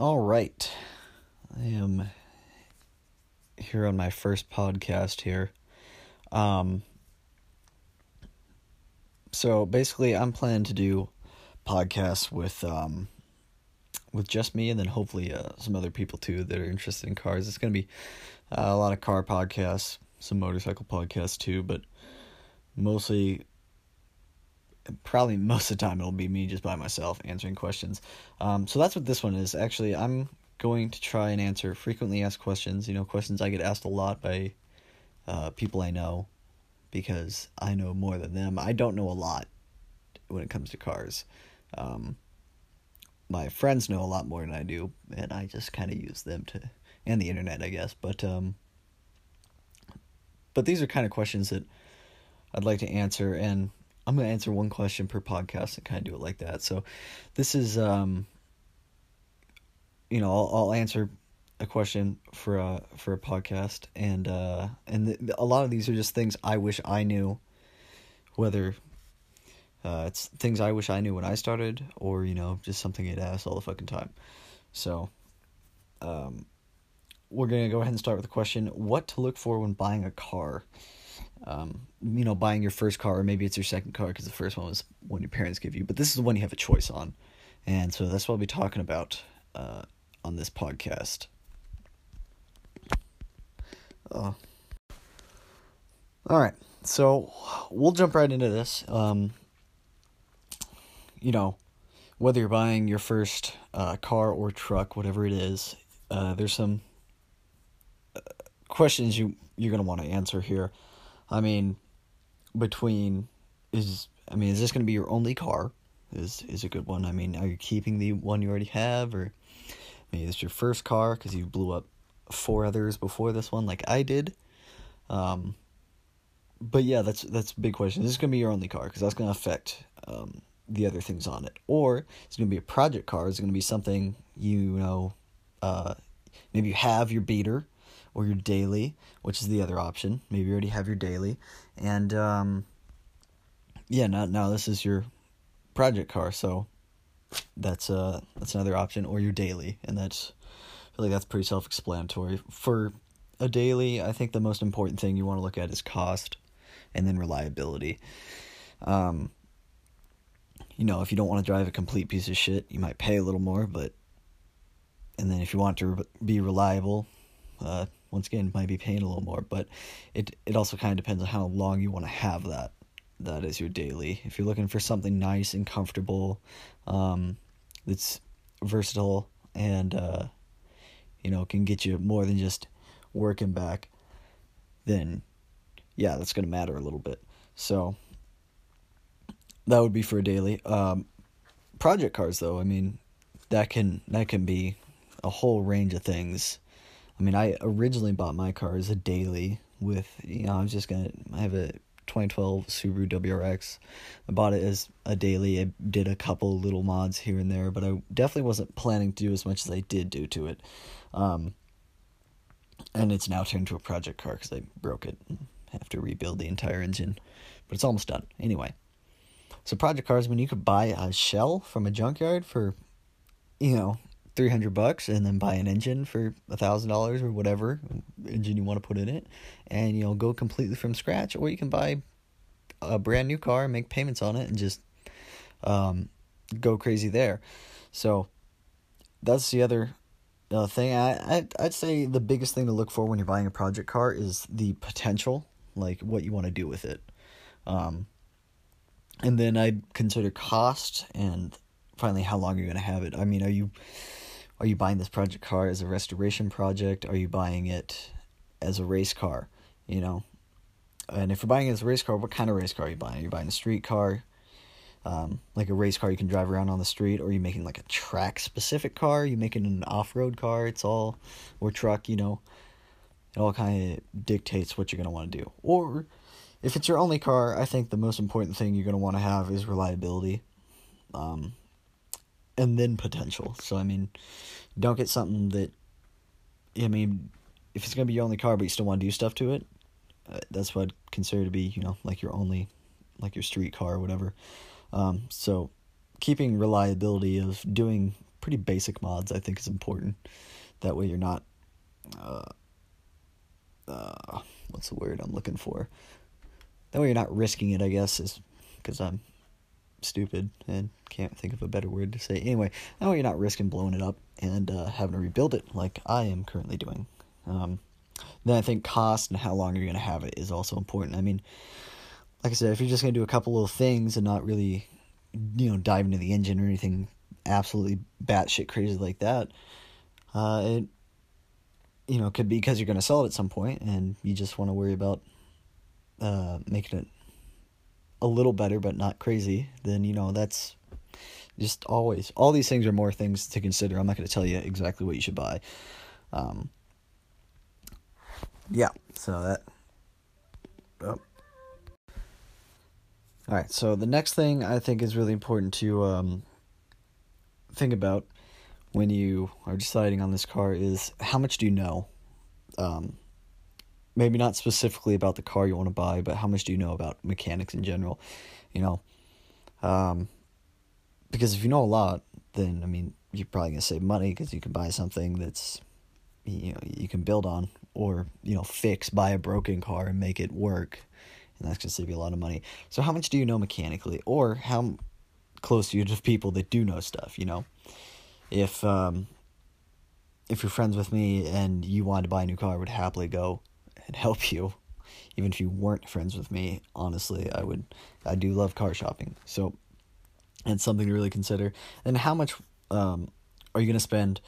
All right. I am here on my first podcast here. Um so basically I'm planning to do podcasts with um with just me and then hopefully uh, some other people too that are interested in cars. It's going to be uh, a lot of car podcasts, some motorcycle podcasts too, but mostly probably most of the time it'll be me just by myself answering questions. Um, so that's what this one is. Actually, I'm going to try and answer frequently asked questions. You know, questions I get asked a lot by uh, people I know because I know more than them. I don't know a lot when it comes to cars. Um, my friends know a lot more than I do, and I just kind of use them to, and the internet, I guess. But um, but these are kind of questions that I'd like to answer, and I'm gonna answer one question per podcast and kind of do it like that. So this is um, you know, I'll, I'll answer a question for a for a podcast, and uh, and the, a lot of these are just things I wish I knew, whether uh, it's things I wish I knew when I started, or you know, just something get asked all the fucking time. So, um, we're gonna go ahead and start with the question: What to look for when buying a car? Um, you know, buying your first car, or maybe it's your second car because the first one was one your parents give you, but this is the one you have a choice on, and so that's what I'll be talking about uh, on this podcast. Uh, all right, so we'll jump right into this. Um, you know, whether you're buying your first uh, car or truck, whatever it is, uh, there's some uh, questions you you're gonna want to answer here. I mean, between is I mean, is this gonna be your only car? Is is a good one. I mean, are you keeping the one you already have, or maybe it's your first car because you blew up four others before this one, like I did. Um, but yeah, that's that's a big question. Is this gonna be your only car? Because that's gonna affect um, the other things on it. Or it's going to be a project car. It's going to be something you know, uh, maybe you have your beater or your daily, which is the other option. Maybe you already have your daily, and um, yeah, now now this is your project car. So that's uh that's another option, or your daily, and that's I feel like that's pretty self-explanatory for a daily. I think the most important thing you want to look at is cost, and then reliability. Um, you know, if you don't want to drive a complete piece of shit, you might pay a little more, but and then if you want to be reliable, uh, once again, might be paying a little more, but it it also kind of depends on how long you want to have that. That is your daily. If you're looking for something nice and comfortable, um, that's versatile and uh, you know can get you more than just working back, then yeah, that's gonna matter a little bit. So that would be for a daily. Um, project cars, though, I mean, that can that can be a whole range of things. I mean, I originally bought my car as a daily with you know I was just gonna I have a 2012 Subaru WRX. I bought it as a daily. I did a couple little mods here and there, but I definitely wasn't planning to do as much as I did do to it. Um, and it's now turned to a project car because I broke it. And have to rebuild the entire engine, but it's almost done anyway. So project cars, when you could buy a shell from a junkyard for, you know, three hundred bucks, and then buy an engine for a thousand dollars or whatever engine you want to put in it, and you know go completely from scratch, or you can buy a brand new car and make payments on it and just um, go crazy there. So that's the other uh, thing. I I'd, I'd say the biggest thing to look for when you're buying a project car is the potential, like what you want to do with it. Um, and then I'd consider cost and finally how long you're going to have it. I mean, are you are you buying this project car as a restoration project? Are you buying it as a race car? You know, and if you're buying it as a race car, what kind of race car are you buying? Are you buying a street car, um, like a race car you can drive around on the street, or are you making like a track specific car? Are you making an off road car? It's all or truck. You know, it all kind of dictates what you're gonna want to do. Or if it's your only car, I think the most important thing you're going to want to have is reliability. Um, and then potential. So, I mean, don't get something that, I mean, if it's to be your only car, but you still want to do stuff to it, uh, that's what I'd consider to be, you know, like your only, like your street car or whatever. Um, so, keeping reliability of doing pretty basic mods, I think is important. That way you're not, uh, uh, what's the word I'm looking for? That way you're not risking it, I guess, is because I'm stupid and can't think of a better word to say. Anyway, that way you're not risking blowing it up and uh, having to rebuild it like I am currently doing. Um, then I think cost and how long you're going to have it is also important. I mean, like I said, if you're just going to do a couple little things and not really, you know, dive into the engine or anything absolutely batshit crazy like that, uh, it, you know, could be because you're going to sell it at some point and you just want to worry about uh, making it a little better but not crazy, then, you know, that's just always. All these things are more things to consider. I'm not going to tell you exactly what you should buy. Um, yeah, so that. Oh. All right, so the next thing I think is really important to um, think about when you are deciding on this car is how much do you know? Um, maybe not specifically about the car you want to buy, but how much do you know about mechanics in general? You know, um, because if you know a lot, then I mean you're probably gonna save money because you can buy something that's you know you can build on or you know fix buy a broken car and make it work and that's going to save you a lot of money so how much do you know mechanically or how close are you to people that do know stuff you know if um if you're friends with me and you wanted to buy a new car i would happily go and help you. Even if you weren't friends with me honestly i would i do love car shopping. So it's something to really consider. And how much um are you going to spend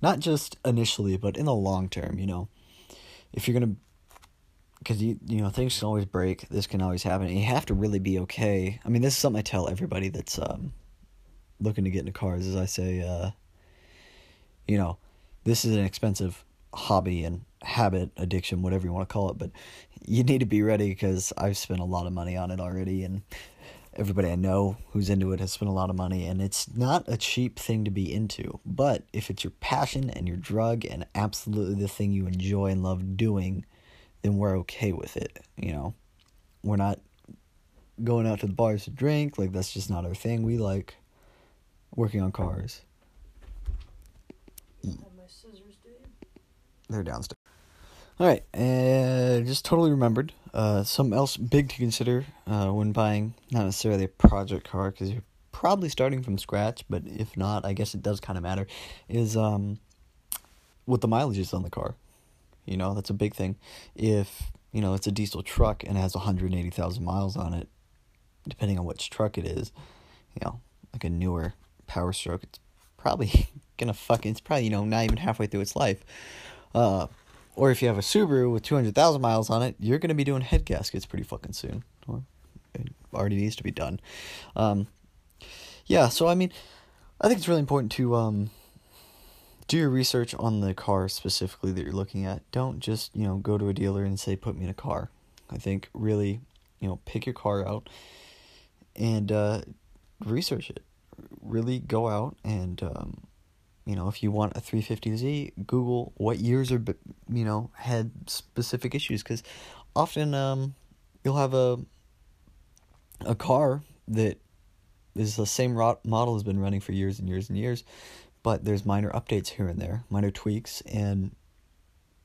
not just initially but in the long term you know? If you're gonna because you you know things can always break. This can always happen. And you have to really be okay. I mean this is something i tell everybody that's um looking to get into cars as i say uh you know this is an expensive hobby and habit addiction whatever you want to call it but you need to be ready because i've spent a lot of money on it already and everybody I know who's into it has spent a lot of money, and it's not a cheap thing to be into. But if it's your passion and your drug and absolutely the thing you enjoy and love doing, then we're okay with it. You know, we're not going out to the bars to drink. Like that's just not our thing. We like working on cars. They're downstairs. All right, and just totally remembered. Uh, something else big to consider uh, when buying not necessarily a project car because you're probably starting from scratch, but if not, I guess it does kind of matter. Is um, what the mileage is on the car. You know, that's a big thing. If you know it's a diesel truck and it has 180,000 miles on it, depending on which truck it is, you know, like a newer Power Stroke, it's probably gonna fucking. It's probably you know not even halfway through its life. Uh, or if you have a Subaru with 200,000 miles on it, you're going to be doing head gaskets pretty fucking soon. Or it already needs to be done. Um, yeah, so I mean, I think it's really important to um, do your research on the car specifically that you're looking at. Don't just, you know, go to a dealer and say, put me in a car. I think really, you know, pick your car out and uh, research it. Really go out and um, you know, if you want a 350Z, Google what years are, you know, had specific issues because often um, you'll have a a car that is the same model has been running for years and years and years, but there's minor updates here and there, minor tweaks, and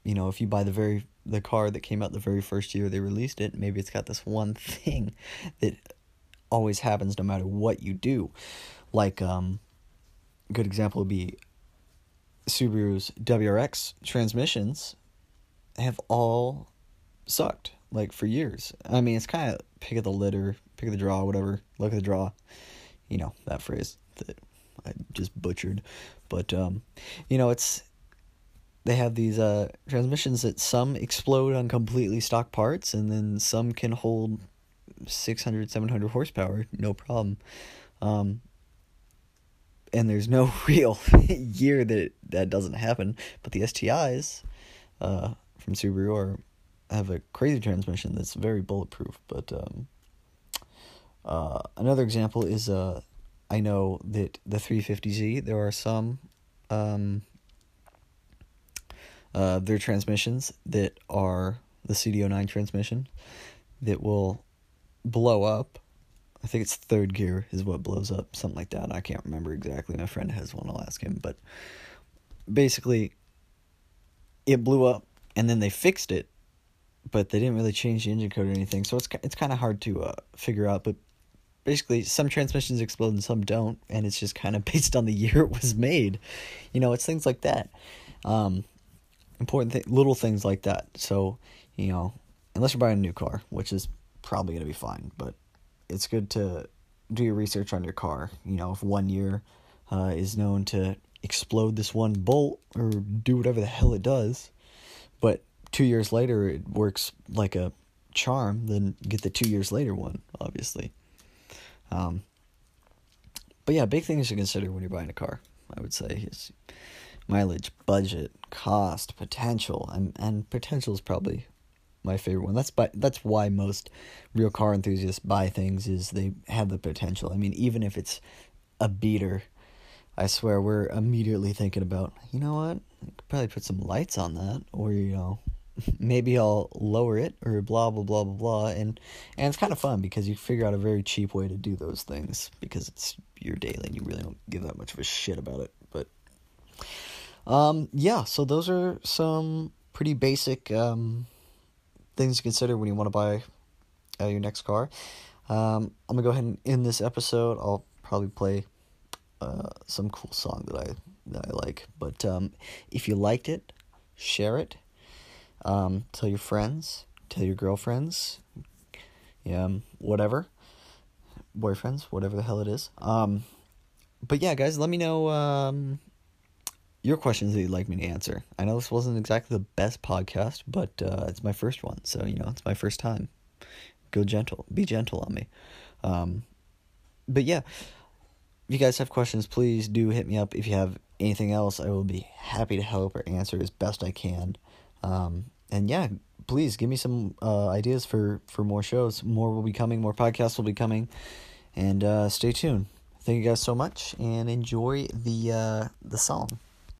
you know, if you buy the very the car that came out the very first year they released it, maybe it's got this one thing that always happens no matter what you do. Like um good example would be Subaru's WRX transmissions have all sucked like for years. I mean, it's kind of pick of the litter, pick of the draw, whatever. Look at the draw. You know that phrase that I just butchered, but um, you know it's they have these uh transmissions that some explode on completely stock parts, and then some can hold 600, 700 horsepower, no problem. Um, and there's no real year that that doesn't happen. But the STIs uh, from Subaru are have a crazy transmission that's very bulletproof. But um, uh, another example is uh, I know that the 350Z there are some um, uh, their transmissions that are the CD09 transmission that will blow up I think it's third gear is what blows up, something like that. I can't remember exactly. My friend has one. I'll ask him. But basically, it blew up, and then they fixed it, but they didn't really change the engine code or anything. So it's it's kind of hard to uh, figure out. But basically, some transmissions explode and some don't, and it's just kind of based on the year it was made. You know, it's things like that. Um, important th- little things like that. So you know, unless you're buying a new car, which is probably gonna be fine, but it's good to do your research on your car. You know, if one year uh, is known to explode this one bolt or do whatever the hell it does, but two years later it works like a charm, then get the two years later one, obviously. Um, but yeah, big things to consider when you're buying a car, I would say, is mileage, budget, cost, potential, and and potential is probably my favorite one. That's by, that's why most real car enthusiasts buy things is they have the potential. I mean, even if it's a beater, I swear we're immediately thinking about, you know what? I could probably put some lights on that or you know, maybe I'll lower it or blah blah blah blah blah and and it's kind of fun because you figure out a very cheap way to do those things because it's your daily and you really don't give that much of a shit about it. But um yeah, so those are some pretty basic um things to consider when you want to buy uh, your next car. Um, I'm gonna go ahead and end this episode. I'll probably play uh, some cool song that I that I like. But um, if you liked it, share it. Um, tell your friends. Tell your girlfriends. Yeah, um, whatever. Boyfriends, whatever the hell it is. Um, but yeah, guys, let me know um, your questions that you'd like me to answer. I know this wasn't exactly the best podcast, but uh, it's my first one, so you know it's my first time. Go gentle, be gentle on me. Um, but yeah, if you guys have questions, please do hit me up. If you have anything else, I will be happy to help or answer as best I can. Um, and yeah, please give me some uh, ideas for for more shows. More will be coming. More podcasts will be coming, and uh, stay tuned. Thank you guys so much, and enjoy the uh, the song.